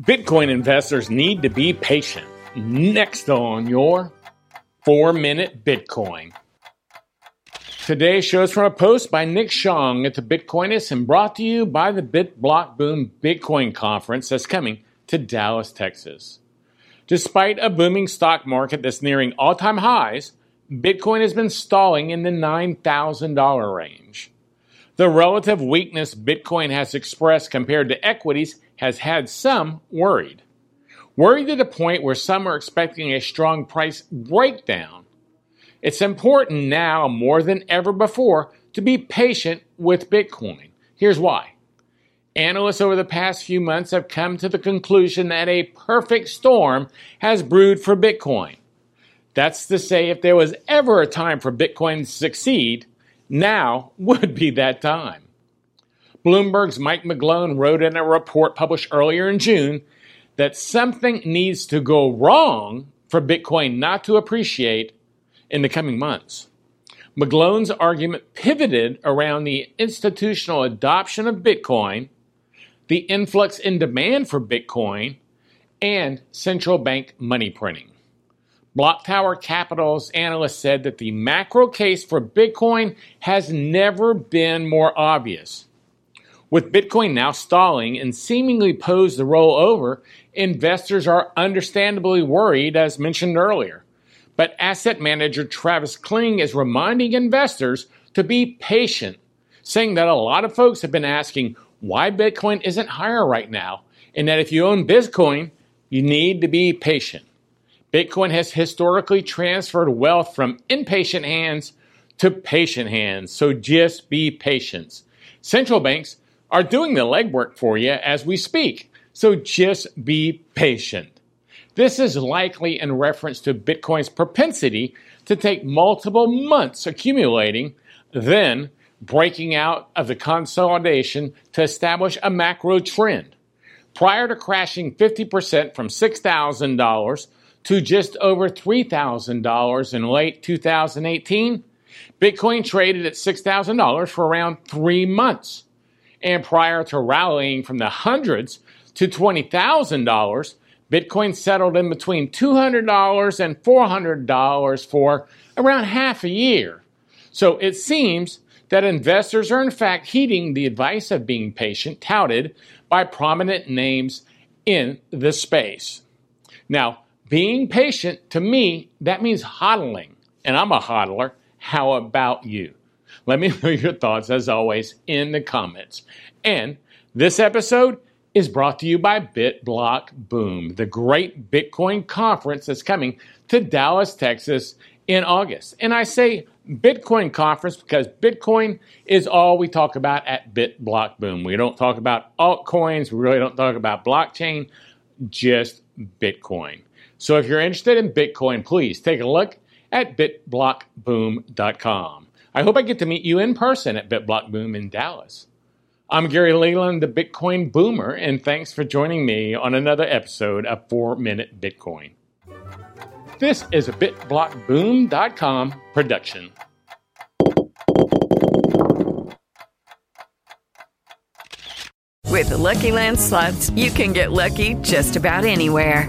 Bitcoin investors need to be patient. Next on your four minute Bitcoin. Today shows from a post by Nick Chong at the Bitcoinist and brought to you by the BitBlock Boom Bitcoin Conference that's coming to Dallas, Texas. Despite a booming stock market that's nearing all time highs, Bitcoin has been stalling in the $9,000 range. The relative weakness Bitcoin has expressed compared to equities has had some worried. Worried to the point where some are expecting a strong price breakdown. It's important now more than ever before to be patient with Bitcoin. Here's why. Analysts over the past few months have come to the conclusion that a perfect storm has brewed for Bitcoin. That's to say, if there was ever a time for Bitcoin to succeed, now would be that time. Bloomberg's Mike McGlone wrote in a report published earlier in June that something needs to go wrong for Bitcoin not to appreciate in the coming months. McGlone's argument pivoted around the institutional adoption of Bitcoin, the influx in demand for Bitcoin, and central bank money printing. Block Tower Capital's analyst said that the macro case for Bitcoin has never been more obvious. With Bitcoin now stalling and seemingly posed to roll over, investors are understandably worried, as mentioned earlier. But asset manager Travis Kling is reminding investors to be patient, saying that a lot of folks have been asking why Bitcoin isn't higher right now, and that if you own Bitcoin, you need to be patient. Bitcoin has historically transferred wealth from impatient hands to patient hands, so just be patient. Central banks are doing the legwork for you as we speak, so just be patient. This is likely in reference to Bitcoin's propensity to take multiple months accumulating, then breaking out of the consolidation to establish a macro trend. Prior to crashing 50% from $6,000 to just over $3,000 in late 2018, Bitcoin traded at $6,000 for around three months. And prior to rallying from the hundreds to $20,000, Bitcoin settled in between $200 and $400 for around half a year. So it seems that investors are in fact heeding the advice of being patient touted by prominent names in the space. Now, being patient, to me, that means hodling. And I'm a hodler. How about you? Let me know your thoughts, as always, in the comments. And this episode is brought to you by BitBlock Boom, the great Bitcoin conference that's coming to Dallas, Texas in August. And I say Bitcoin conference because Bitcoin is all we talk about at BitBlock Boom. We don't talk about altcoins, we really don't talk about blockchain, just Bitcoin. So if you're interested in Bitcoin, please take a look at bitblockboom.com. I hope I get to meet you in person at BitBlock Boom in Dallas. I'm Gary Leland, the Bitcoin Boomer, and thanks for joining me on another episode of 4 Minute Bitcoin. This is a bitblockboom.com production. With the Lucky Land slots, you can get lucky just about anywhere.